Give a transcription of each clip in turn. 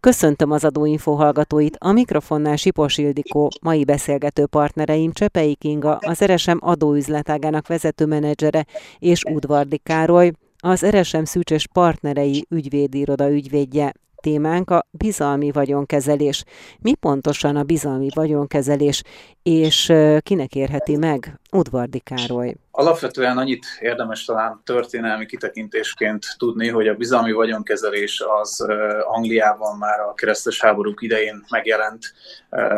Köszöntöm az adóinfo hallgatóit, a mikrofonnál Sipos Ildikó, mai beszélgető partnereim Csepei Kinga, az Eresem adóüzletágának vezető menedzsere és Udvardi Károly, az Eresem Szűcsös partnerei ügyvédiroda ügyvédje. Témánk a bizalmi vagyonkezelés. Mi pontosan a bizalmi vagyonkezelés, és kinek érheti meg? Udvardi Károly. Alapvetően annyit érdemes talán történelmi kitekintésként tudni, hogy a bizalmi vagyonkezelés az Angliában már a keresztes háborúk idején megjelent,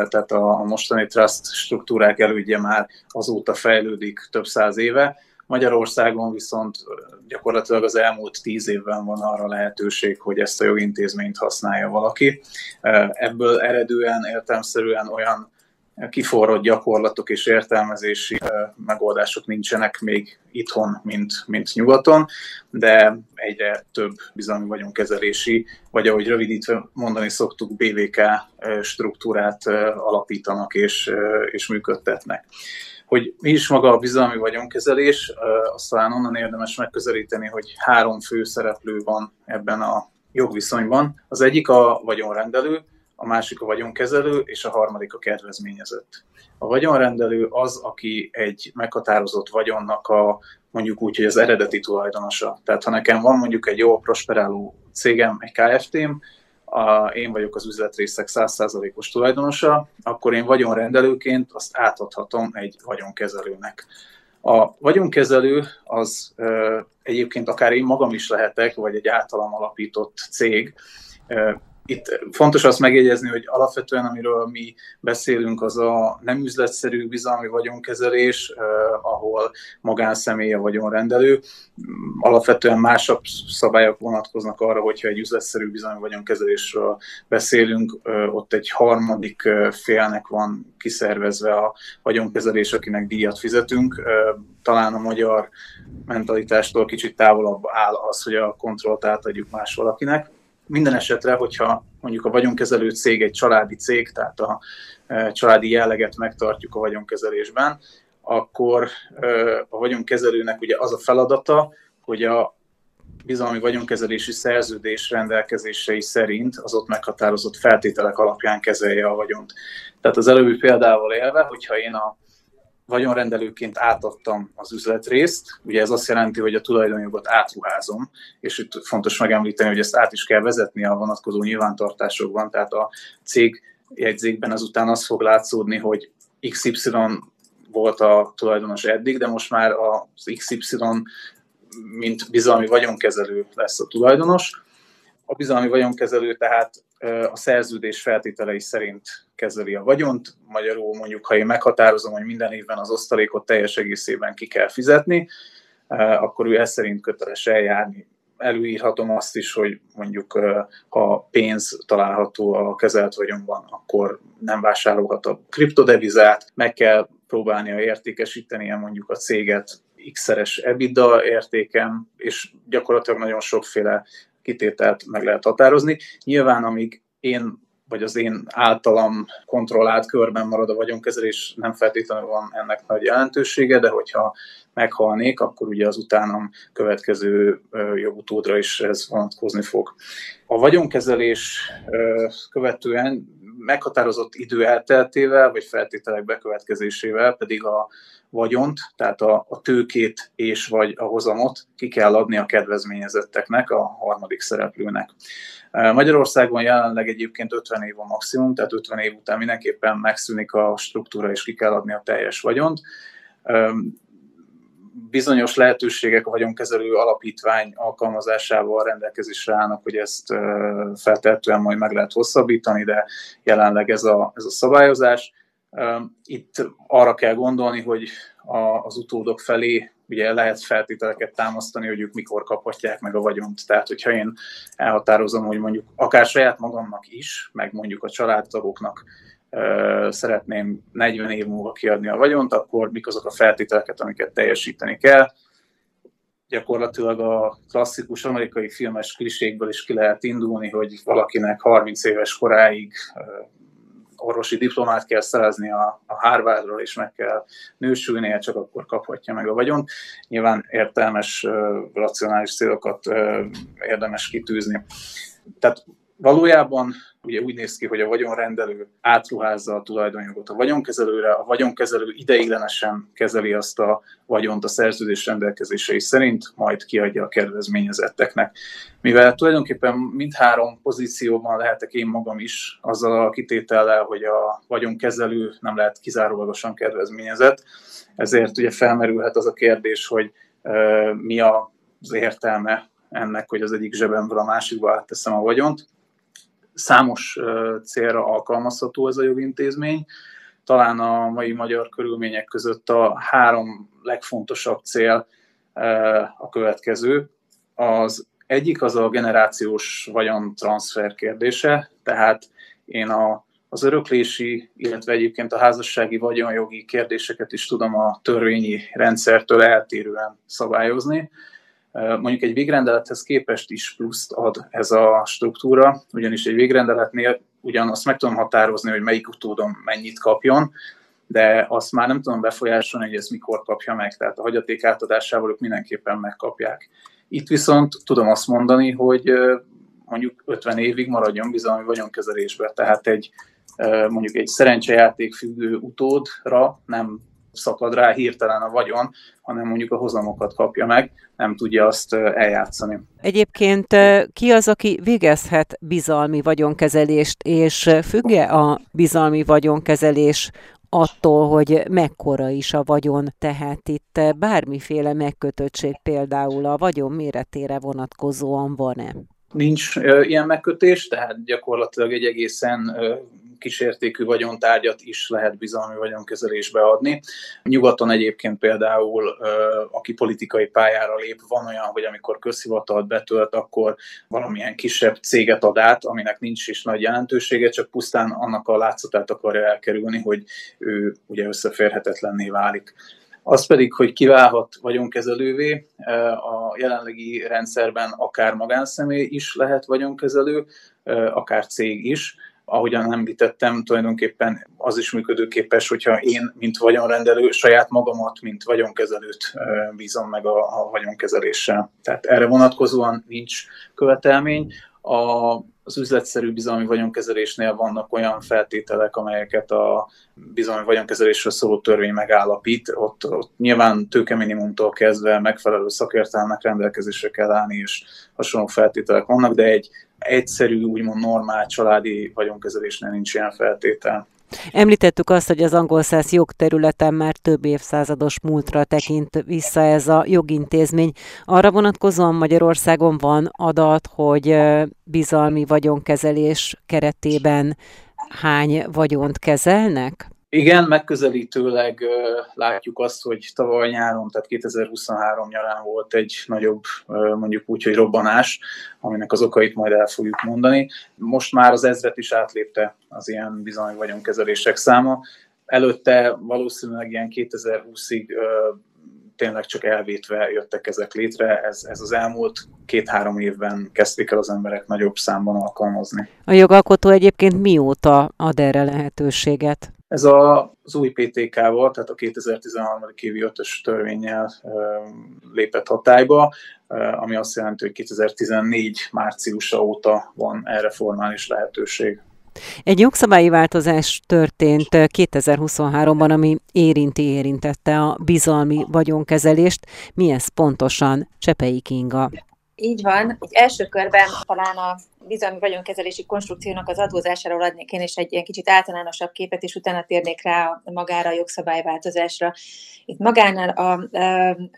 tehát a mostani trust struktúrák elődje már azóta fejlődik több száz éve. Magyarországon viszont gyakorlatilag az elmúlt tíz évben van arra lehetőség, hogy ezt a jogintézményt használja valaki. Ebből eredően értelmszerűen olyan kiforrott gyakorlatok és értelmezési megoldások nincsenek még itthon, mint, mint nyugaton, de egyre több bizalmi vagyonkezelési, vagy ahogy rövidítve mondani szoktuk, BVK struktúrát alapítanak és, és működtetnek. Hogy mi is maga a bizalmi vagyonkezelés, azt talán onnan érdemes megközelíteni, hogy három fő szereplő van ebben a jogviszonyban. Az egyik a vagyonrendelő, a másik a vagyonkezelő, és a harmadik a kedvezményezett. A vagyonrendelő az, aki egy meghatározott vagyonnak a mondjuk úgy, hogy az eredeti tulajdonosa. Tehát ha nekem van mondjuk egy jó prosperáló cégem, egy KFT-m, a, én vagyok az üzletrészek 100%-os tulajdonosa, akkor én vagyonrendelőként azt átadhatom egy vagyonkezelőnek. A vagyonkezelő az ö, egyébként akár én magam is lehetek, vagy egy általam alapított cég, itt fontos azt megjegyezni, hogy alapvetően amiről mi beszélünk, az a nem üzletszerű bizalmi vagyonkezelés, eh, ahol magánszemély a vagyonrendelő. Alapvetően másabb szabályok vonatkoznak arra, hogyha egy üzletszerű bizalmi vagyonkezelésről beszélünk, eh, ott egy harmadik eh, félnek van kiszervezve a vagyonkezelés, akinek díjat fizetünk. Eh, talán a magyar mentalitástól kicsit távolabb áll az, hogy a kontrollt átadjuk más valakinek minden esetre, hogyha mondjuk a vagyonkezelő cég egy családi cég, tehát a e, családi jelleget megtartjuk a vagyonkezelésben, akkor e, a vagyonkezelőnek ugye az a feladata, hogy a bizalmi vagyonkezelési szerződés rendelkezései szerint az ott meghatározott feltételek alapján kezelje a vagyont. Tehát az előbbi példával élve, hogyha én a vagyonrendelőként átadtam az üzletrészt, ugye ez azt jelenti, hogy a tulajdonjogot átruházom, és itt fontos megemlíteni, hogy ezt át is kell vezetni a vonatkozó nyilvántartásokban, tehát a cég jegyzékben azután az fog látszódni, hogy XY volt a tulajdonos eddig, de most már az XY mint bizalmi vagyonkezelő lesz a tulajdonos. A bizalmi vagyonkezelő tehát a szerződés feltételei szerint kezeli a vagyont. Magyarul mondjuk, ha én meghatározom, hogy minden évben az osztalékot teljes egészében ki kell fizetni, akkor ő ezt szerint köteles eljárni. Előírhatom azt is, hogy mondjuk ha pénz található a kezelt vagyonban, akkor nem vásárolhat a kriptodevizát, meg kell próbálnia értékesítenie mondjuk a céget x-szeres EBITDA értéken, és gyakorlatilag nagyon sokféle kitételt meg lehet határozni. Nyilván, amíg én vagy az én általam kontrollált körben marad a vagyonkezelés, nem feltétlenül van ennek nagy jelentősége, de hogyha meghalnék, akkor ugye az utánam következő jogutódra is ez vonatkozni fog. A vagyonkezelés követően meghatározott idő elteltével, vagy feltételek bekövetkezésével pedig a vagyont, tehát a, a tőkét és vagy a hozamot ki kell adni a kedvezményezetteknek, a harmadik szereplőnek. Magyarországon jelenleg egyébként 50 év a maximum, tehát 50 év után mindenképpen megszűnik a struktúra, és ki kell adni a teljes vagyont. Bizonyos lehetőségek a vagyonkezelő alapítvány alkalmazásával rendelkezésre állnak, hogy ezt feltehetően majd meg lehet hosszabbítani, de jelenleg ez a, ez a szabályozás. Itt arra kell gondolni, hogy az utódok felé ugye lehet feltételeket támasztani, hogy ők mikor kaphatják meg a vagyont. Tehát, hogyha én elhatározom, hogy mondjuk akár saját magamnak is, meg mondjuk a családtagoknak szeretném 40 év múlva kiadni a vagyont, akkor mik azok a feltételeket, amiket teljesíteni kell. Gyakorlatilag a klasszikus amerikai filmes klisékből is ki lehet indulni, hogy valakinek 30 éves koráig orvosi diplomát kell szerezni a, a Harvardról, és meg kell nősülnie, csak akkor kaphatja meg a vagyont. Nyilván értelmes, racionális célokat érdemes kitűzni. Tehát Valójában ugye úgy néz ki, hogy a vagyonrendelő átruházza a tulajdonjogot a vagyonkezelőre, a vagyonkezelő ideiglenesen kezeli azt a vagyont a szerződés rendelkezései szerint, majd kiadja a kedvezményezetteknek. Mivel tulajdonképpen mindhárom pozícióban lehetek én magam is, azzal a kitétellel, hogy a vagyonkezelő nem lehet kizárólagosan kedvezményezett, ezért ugye felmerülhet az a kérdés, hogy mi az értelme ennek, hogy az egyik zsebemből a másikba átteszem a vagyont számos célra alkalmazható ez a jogintézmény. Talán a mai magyar körülmények között a három legfontosabb cél a következő. Az egyik az a generációs vagyon transfer kérdése, tehát én a, az öröklési, illetve egyébként a házassági vagyonjogi kérdéseket is tudom a törvényi rendszertől eltérően szabályozni. Mondjuk egy végrendelethez képest is pluszt ad ez a struktúra, ugyanis egy végrendeletnél ugyan azt meg tudom határozni, hogy melyik utódom mennyit kapjon, de azt már nem tudom befolyásolni, hogy ez mikor kapja meg, tehát a hagyaték átadásával ők mindenképpen megkapják. Itt viszont tudom azt mondani, hogy mondjuk 50 évig maradjon bizalmi vagyonkezelésbe, tehát egy mondjuk egy szerencsejáték függő utódra nem szakad rá hirtelen a vagyon, hanem mondjuk a hozamokat kapja meg, nem tudja azt eljátszani. Egyébként ki az, aki végezhet bizalmi vagyonkezelést, és függe a bizalmi vagyonkezelés attól, hogy mekkora is a vagyon, tehát itt bármiféle megkötöttség például a vagyon méretére vonatkozóan van-e? Nincs ilyen megkötés, tehát gyakorlatilag egy egészen kisértékű vagyontárgyat is lehet bizalmi vagyonkezelésbe adni. Nyugaton egyébként például, aki politikai pályára lép, van olyan, hogy amikor közhivatalt betölt, akkor valamilyen kisebb céget ad át, aminek nincs is nagy jelentősége, csak pusztán annak a látszatát akarja elkerülni, hogy ő ugye összeférhetetlenné válik. Az pedig, hogy kiválhat vagyonkezelővé, a jelenlegi rendszerben akár magánszemély is lehet vagyonkezelő, akár cég is, ahogyan említettem, tulajdonképpen az is működőképes, hogyha én, mint vagyonrendelő, saját magamat, mint vagyonkezelőt bízom meg a, a vagyonkezeléssel. Tehát erre vonatkozóan nincs követelmény. A, az üzletszerű bizalmi vagyonkezelésnél vannak olyan feltételek, amelyeket a bizalmi vagyonkezelésről szóló törvény megállapít. Ott, ott nyilván tőkeminimumtól kezdve megfelelő szakértelmek rendelkezésre kell állni, és hasonló feltételek vannak, de egy egyszerű, úgymond normál családi vagyonkezelésnél nincs ilyen feltétel. Említettük azt, hogy az angol száz jogterületen már több évszázados múltra tekint vissza ez a jogintézmény. Arra vonatkozóan Magyarországon van adat, hogy bizalmi vagyonkezelés keretében hány vagyont kezelnek? Igen, megközelítőleg látjuk azt, hogy tavaly nyáron, tehát 2023 nyarán volt egy nagyobb, mondjuk úgy, hogy robbanás, aminek az okait majd el fogjuk mondani. Most már az ezret is átlépte az ilyen bizony vagyonkezelések száma. Előtte valószínűleg ilyen 2020-ig tényleg csak elvétve jöttek ezek létre. Ez, ez az elmúlt két-három évben kezdték el az emberek nagyobb számban alkalmazni. A jogalkotó egyébként mióta ad erre lehetőséget? Ez a, az új PTK-val, tehát a 2013. évi 5-ös törvényel lépett hatályba, ami azt jelenti, hogy 2014 márciusa óta van erre formális lehetőség. Egy jogszabályi változás történt 2023-ban, ami érinti érintette a bizalmi vagyonkezelést. Mi ez pontosan, Csepei Kinga? Így van. Egy első körben talán a bizalmi vagyonkezelési konstrukciónak az adózásáról adnék én is egy ilyen kicsit általánosabb képet, és utána térnék rá magára a jogszabályváltozásra. Itt magánál, a,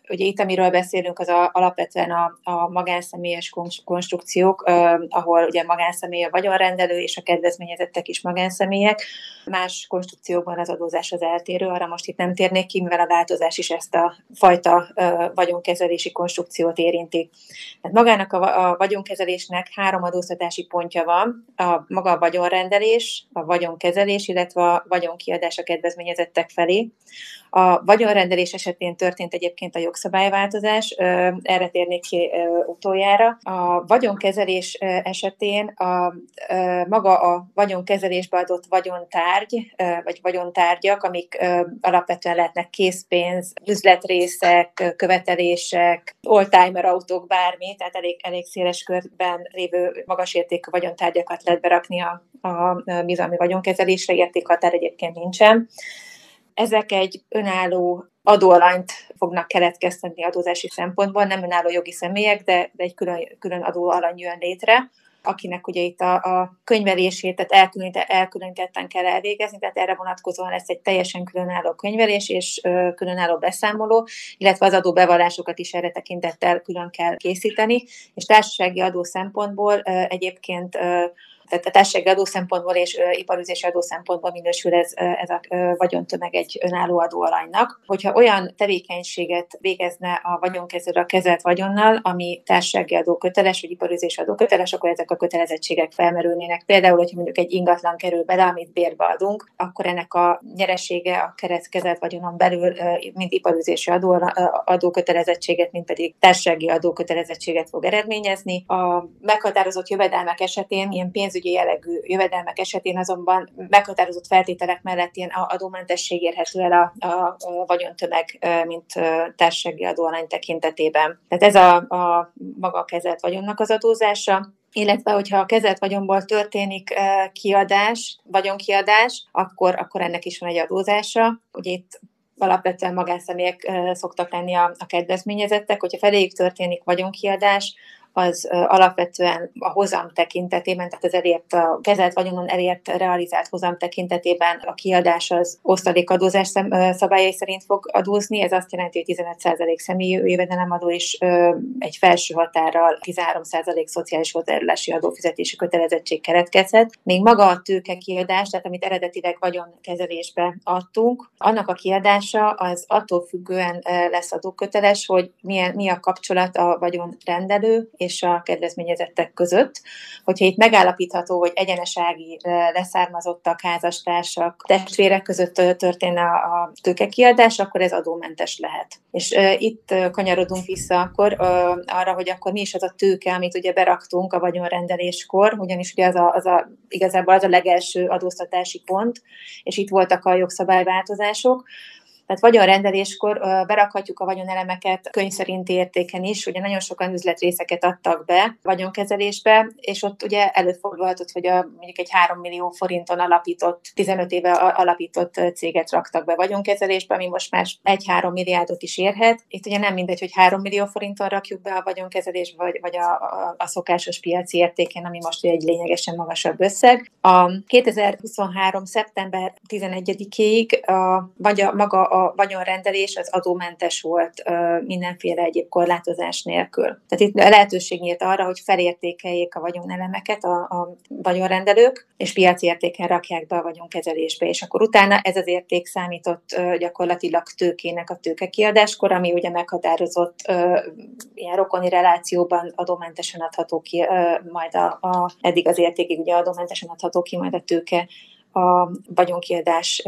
ugye itt amiről beszélünk, az a, alapvetően a, a magánszemélyes konstrukciók, ahol ugye magánszemély a vagyonrendelő, és a kedvezményezettek is magánszemélyek. Más konstrukciókban az adózás az eltérő, arra most itt nem térnék ki, mivel a változás is ezt a fajta vagyonkezelési konstrukciót érinti. Tehát magának a, a vagyonkezelésnek három adózás adóztatási pontja van, a maga a vagyonrendelés, a vagyonkezelés, illetve a vagyonkiadás a kedvezményezettek felé. A vagyonrendelés esetén történt egyébként a jogszabályváltozás, erre térnék ki utoljára. A vagyonkezelés esetén a, maga a vagyonkezelésbe adott vagyontárgy, vagy vagyontárgyak, amik alapvetően lehetnek készpénz, üzletrészek, követelések, oldtimer autók, bármi, tehát elég, elég széles körben lévő magas értékű vagyontárgyakat lehet berakni a, a bizalmi vagyonkezelésre, értékhatár egyébként nincsen. Ezek egy önálló adóalanyt fognak keletkeztetni adózási szempontból, nem önálló jogi személyek, de, de egy külön, külön adóalany jön létre akinek ugye itt a, a könyvelését, tehát elkülönít, elkülönítetten kell elvégezni, tehát erre vonatkozóan lesz egy teljesen különálló könyvelés és ö, különálló beszámoló, illetve az adóbevallásokat is erre tekintettel külön kell készíteni, és társasági adó szempontból ö, egyébként ö, tehát a társasági adó szempontból és iparüzési adó szempontból minősül ez, ez a vagyontömeg egy önálló adóalanynak. Hogyha olyan tevékenységet végezne a vagyonkezelő a kezelt vagyonnal, ami társasági adó köteles, vagy iparüzési adó köteles, akkor ezek a kötelezettségek felmerülnének. Például, hogyha mondjuk egy ingatlan kerül bele, amit bérbe adunk, akkor ennek a nyeresége a keret kezelt vagyonon belül mind iparüzési adó, adókötelezettséget, mint pedig társasági adókötelezettséget fog eredményezni. A meghatározott jövedelmek esetén ilyen pénz pénzügyi jellegű jövedelmek esetén azonban meghatározott feltételek mellett ilyen adómentesség érhető el a, a, a vagyontömeg, mint társasági adóalány tekintetében. Tehát ez a, a maga a kezelt vagyonnak az adózása illetve hogyha a kezelt vagyonból történik kiadás, vagyonkiadás, akkor, akkor ennek is van egy adózása. Ugye itt alapvetően magánszemélyek szoktak lenni a, a kedvezményezettek, hogyha feléjük történik vagyonkiadás, az alapvetően a hozam tekintetében, tehát az elért, a kezelt vagyonon elért realizált hozam tekintetében a kiadás az osztalékadózás szabályai szerint fog adózni, ez azt jelenti, hogy 15% személyi jövedelemadó és egy felső határral 13% szociális hozzájárulási adófizetési kötelezettség keretkezhet. Még maga a tőke kiadás, tehát amit eredetileg vagyonkezelésbe adtunk, annak a kiadása az attól függően lesz adóköteles, hogy milyen, mi a kapcsolat a vagyonrendelő és a kedvezményezettek között. Hogyha itt megállapítható, hogy egyenesági leszármazottak, házastársak, testvérek között történne a tőkekiadás, akkor ez adómentes lehet. És itt kanyarodunk vissza akkor arra, hogy akkor mi is az a tőke, amit ugye beraktunk a vagyonrendeléskor, ugyanis ugye az a, az a, igazából az a legelső adóztatási pont, és itt voltak a jogszabályváltozások, tehát vagyonrendeléskor berakhatjuk a vagyonelemeket könyv szerinti értéken is, ugye nagyon sokan üzletrészeket adtak be vagyonkezelésbe, és ott ugye előfordulhatott, hogy a, mondjuk egy 3 millió forinton alapított, 15 éve alapított céget raktak be vagyonkezelésbe, ami most már 1-3 milliárdot is érhet. Itt ugye nem mindegy, hogy 3 millió forinton rakjuk be a vagyonkezelésbe, vagy, vagy a, a, a szokásos piaci értéken, ami most egy lényegesen magasabb összeg. A 2023. szeptember 11-ig a, maga a vagyonrendelés az adómentes volt mindenféle egyéb korlátozás nélkül. Tehát itt lehetőség nyílt arra, hogy felértékeljék a vagyonelemeket a, a vagyonrendelők, és piaci értéken rakják be a vagyonkezelésbe, és akkor utána ez az érték számított gyakorlatilag tőkének a tőkekiadáskor, ami ugye meghatározott ilyen rokoni relációban adómentesen adható ki majd a, a eddig az értékig ugye adómentesen adható ki majd a tőke a vagyonkiadás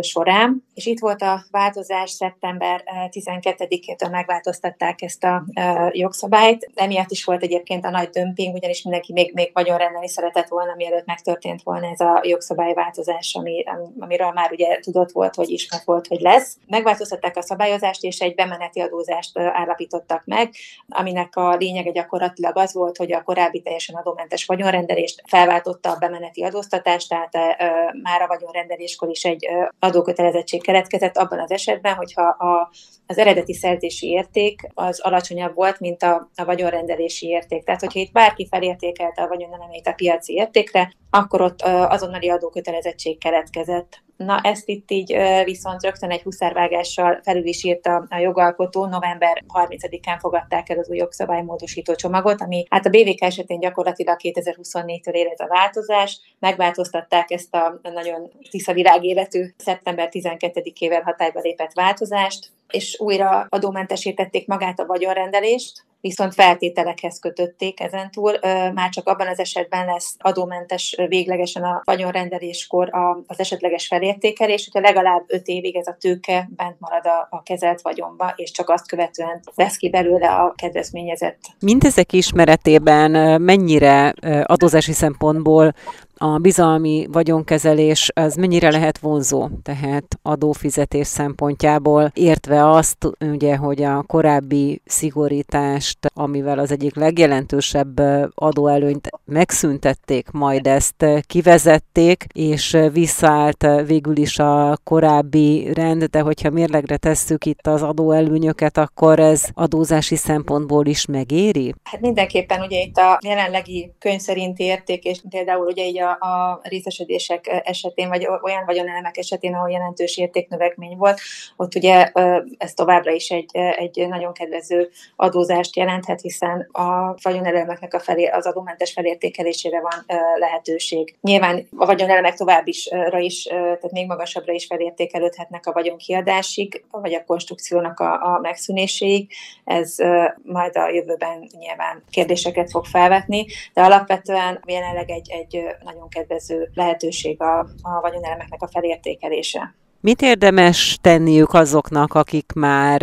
során. És itt volt a változás szeptember 12-től megváltoztatták ezt a jogszabályt. Emiatt is volt egyébként a nagy dömping, ugyanis mindenki még, még vagyonrendelni szeretett volna, mielőtt megtörtént volna ez a jogszabályváltozás, ami, amiről már ugye tudott volt, hogy ismert volt, hogy lesz. Megváltoztatták a szabályozást, és egy bemeneti adózást állapítottak meg, aminek a lényege gyakorlatilag az volt, hogy a korábbi teljesen adómentes vagyonrendelést felváltotta a bemeneti adóztatást, tehát már a vagyonrendeléskor is egy adókötelezettség keletkezett abban az esetben, hogyha a, az eredeti szerzési érték az alacsonyabb volt, mint a, a vagyonrendelési érték. Tehát, hogyha itt bárki felértékelte a vagyonnelemét a piaci értékre, akkor ott azonnali adókötelezettség keletkezett. Na ezt itt így viszont rögtön egy huszárvágással felül is írta a jogalkotó, november 30-án fogadták el az új jogszabálymódosító csomagot, ami hát a BVK esetén gyakorlatilag 2024-től ér a változás, megváltoztatták ezt a nagyon tiszta világéletű szeptember 12-ével hatályba lépett változást, és újra adómentesítették magát a vagyonrendelést, viszont feltételekhez kötötték ezentúl. Már csak abban az esetben lesz adómentes véglegesen a vagyonrendeléskor az esetleges felértékelés, hogyha legalább 5 évig ez a tőke bent marad a, a kezelt vagyonba, és csak azt követően vesz ki belőle a kedvezményezett. Mindezek ismeretében mennyire adózási szempontból a bizalmi vagyonkezelés az mennyire lehet vonzó, tehát adófizetés szempontjából, értve azt, ugye, hogy a korábbi szigorítást, amivel az egyik legjelentősebb adóelőnyt megszüntették, majd ezt kivezették, és visszaállt végül is a korábbi rend, de hogyha mérlegre tesszük itt az adóelőnyöket, akkor ez adózási szempontból is megéri? Hát mindenképpen ugye itt a jelenlegi könyv szerinti érték, és például ugye így a, a részesedések esetén, vagy olyan vagyonelemek esetén, ahol jelentős értéknövekmény volt, ott ugye ez továbbra is egy, egy nagyon kedvező adózást jelenthet, hiszen a vagyonelemeknek a felé, az adómentes felértékelésére van lehetőség. Nyilván a vagyonelemek tovább is, is tehát még magasabbra is felértékelődhetnek a vagyonkiadásig, vagy a konstrukciónak a, a megszűnéséig. Ez majd a jövőben nyilván kérdéseket fog felvetni, de alapvetően jelenleg egy, egy nagyon kedvező lehetőség a, a vagyonelemeknek a felértékelése. Mit érdemes tenniük azoknak, akik már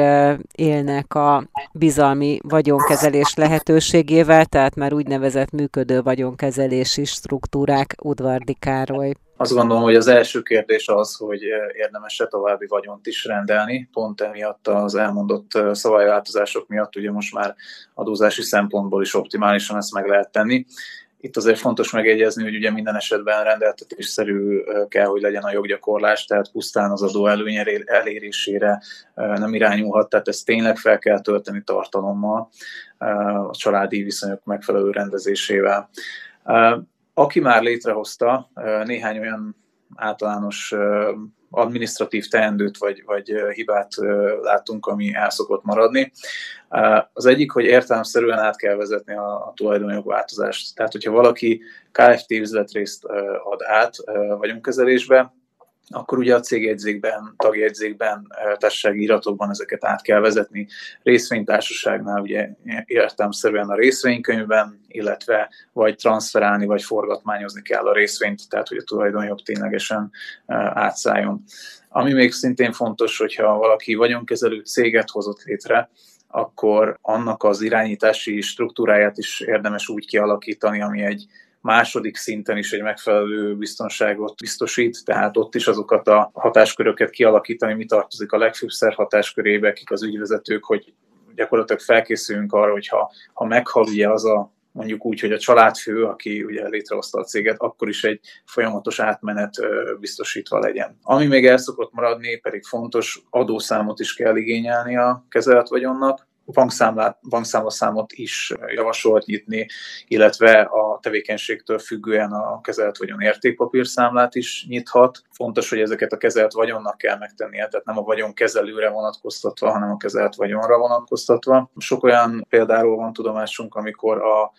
élnek a bizalmi vagyonkezelés lehetőségével, tehát már úgynevezett működő vagyonkezelési struktúrák Udvardi Károly? Azt gondolom, hogy az első kérdés az, hogy érdemes-e további vagyont is rendelni. Pont emiatt az elmondott szabályváltozások miatt ugye most már adózási szempontból is optimálisan ezt meg lehet tenni. Itt azért fontos megjegyezni, hogy ugye minden esetben rendeltetésszerű kell, hogy legyen a joggyakorlás, tehát pusztán az adó előny elérésére nem irányulhat, tehát ezt tényleg fel kell tölteni tartalommal, a családi viszonyok megfelelő rendezésével. Aki már létrehozta, néhány olyan általános administratív teendőt vagy, vagy hibát látunk, ami el szokott maradni. Az egyik, hogy értelemszerűen át kell vezetni a, a tulajdonjog változást. Tehát, hogyha valaki KFT üzletrészt ad át vagyonkezelésbe, akkor ugye a cégjegyzékben, tagjegyzékben, társasági iratokban ezeket át kell vezetni. Részvénytársaságnál ugye értelmszerűen a részvénykönyvben, illetve vagy transferálni, vagy forgatmányozni kell a részvényt, tehát hogy a tulajdonjog ténylegesen átszálljon. Ami még szintén fontos, hogyha valaki vagyonkezelő céget hozott létre, akkor annak az irányítási struktúráját is érdemes úgy kialakítani, ami egy második szinten is egy megfelelő biztonságot biztosít, tehát ott is azokat a hatásköröket kialakítani, mi tartozik a legfőbb hatáskörébe, kik az ügyvezetők, hogy gyakorlatilag felkészülünk arra, hogy ha, ha meghal ugye az a mondjuk úgy, hogy a családfő, aki ugye létrehozta a céget, akkor is egy folyamatos átmenet biztosítva legyen. Ami még el szokott maradni, pedig fontos, adószámot is kell igényelni a kezelet vagyonnak, bankszámlaszámot is javasolt nyitni, illetve a tevékenységtől függően a kezelt vagyon értékpapírszámlát is nyithat. Fontos, hogy ezeket a kezelt vagyonnak kell megtennie, tehát nem a vagyon kezelőre vonatkoztatva, hanem a kezelt vagyonra vonatkoztatva. Sok olyan példáról van tudomásunk, amikor a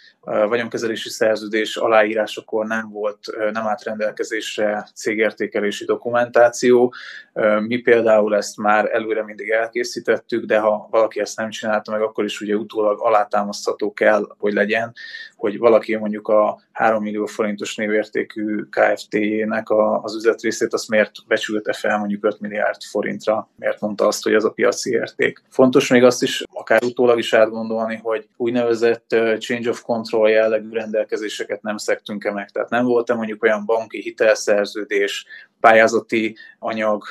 vagyonkezelési szerződés aláírásakor nem volt, nem állt rendelkezésre cégértékelési dokumentáció. Mi például ezt már előre mindig elkészítettük, de ha valaki ezt nem csinálta meg, akkor is ugye utólag alátámasztható kell, hogy legyen, hogy valaki mondjuk a 3 millió forintos névértékű KFT-jének az üzletrészét azt miért becsülte fel mondjuk 5 milliárd forintra, miért mondta azt, hogy ez a piaci érték. Fontos még azt is akár utólag is átgondolni, hogy úgynevezett change of control jellegű rendelkezéseket nem szektünk-e meg. Tehát nem volt-e mondjuk olyan banki hitelszerződés, pályázati anyag,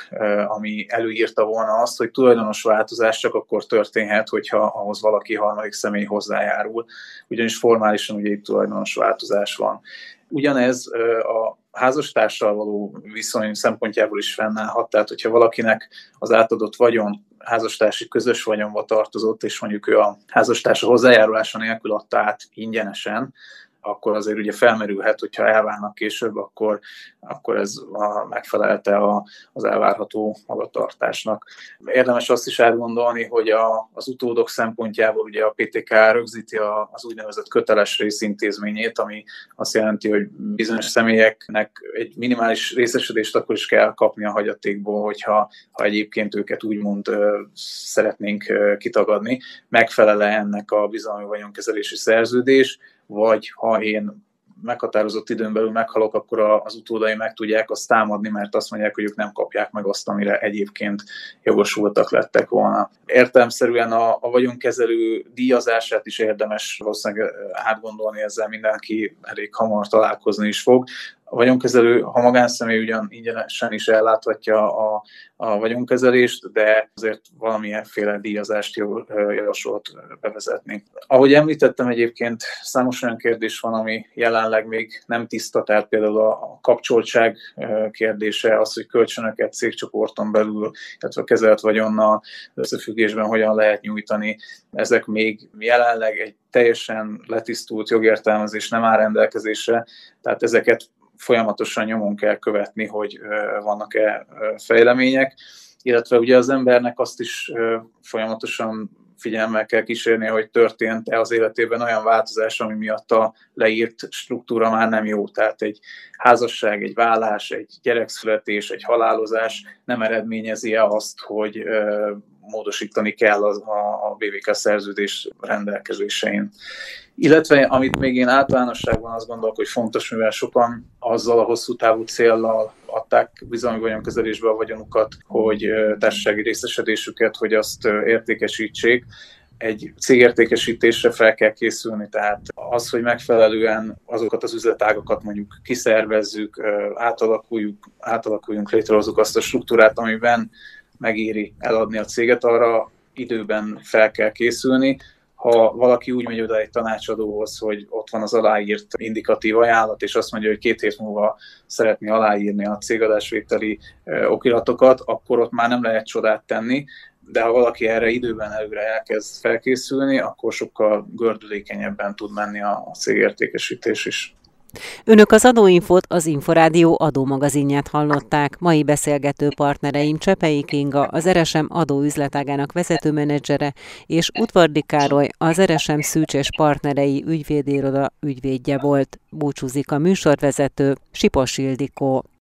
ami előírta volna azt, hogy tulajdonos változás csak akkor történhet, hogyha ahhoz valaki harmadik személy hozzájárul, ugyanis formálisan ugye itt tulajdonos változás van. Ugyanez a házastársal való viszony szempontjából is fennállhat, tehát hogyha valakinek az átadott vagyon házastársi közös vagyonba tartozott, és mondjuk ő a házastársa hozzájárulása nélkül adta át ingyenesen, akkor azért ugye felmerülhet, hogyha elválnak később, akkor, akkor ez a, megfelelte a, az elvárható magatartásnak. Érdemes azt is átgondolni, hogy a, az utódok szempontjából ugye a PTK rögzíti a, az úgynevezett köteles részintézményét, ami azt jelenti, hogy bizonyos személyeknek egy minimális részesedést akkor is kell kapni a hagyatékból, hogyha ha egyébként őket úgymond szeretnénk kitagadni. Megfelele ennek a bizalmi vagyonkezelési szerződés, vagy ha én meghatározott időn belül meghalok, akkor az utódai meg tudják azt támadni, mert azt mondják, hogy ők nem kapják meg azt, amire egyébként jogosultak lettek volna. Értelmszerűen a, a vagyonkezelő díjazását is érdemes valószínűleg átgondolni, ezzel mindenki elég hamar találkozni is fog a vagyonkezelő, ha magánszemély ugyan ingyenesen is elláthatja a, a vagyonkezelést, de azért valamilyenféle díjazást javasolt bevezetni. Ahogy említettem egyébként, számos olyan kérdés van, ami jelenleg még nem tiszta, tehát például a kapcsoltság kérdése, az, hogy kölcsönöket cégcsoporton belül, illetve a kezelt vagyonnal összefüggésben hogyan lehet nyújtani, ezek még jelenleg egy teljesen letisztult jogértelmezés nem áll rendelkezésre, tehát ezeket folyamatosan nyomon kell követni, hogy vannak-e fejlemények, illetve ugye az embernek azt is folyamatosan figyelemmel kell kísérni, hogy történt-e az életében olyan változás, ami miatt a leírt struktúra már nem jó. Tehát egy házasság, egy vállás, egy gyerekszületés, egy halálozás nem eredményezi-e azt, hogy módosítani kell a, a BVK szerződés rendelkezésein. Illetve, amit még én általánosságban azt gondolok, hogy fontos, mivel sokan azzal a hosszú távú céllal adták bizalmi vagyonkezelésbe a vagyonukat, hogy társasági részesedésüket, hogy azt értékesítsék, egy cégértékesítésre fel kell készülni, tehát az, hogy megfelelően azokat az üzletágokat mondjuk kiszervezzük, átalakuljuk, átalakuljunk, létrehozzuk azt a struktúrát, amiben megéri eladni a céget, arra időben fel kell készülni. Ha valaki úgy megy oda egy tanácsadóhoz, hogy ott van az aláírt indikatív ajánlat, és azt mondja, hogy két hét múlva szeretné aláírni a cégadásvételi okiratokat, akkor ott már nem lehet csodát tenni, de ha valaki erre időben előre elkezd felkészülni, akkor sokkal gördülékenyebben tud menni a cégértékesítés is. Önök az Adóinfot, az Inforádió adómagazinját hallották. Mai beszélgető partnereim Csepei Kinga, az RSM adóüzletágának vezetőmenedzsere, és Utvardi Károly, az RSM Szűcs és partnerei ügyvédiroda ügyvédje volt. Búcsúzik a műsorvezető Sipos Ildikó.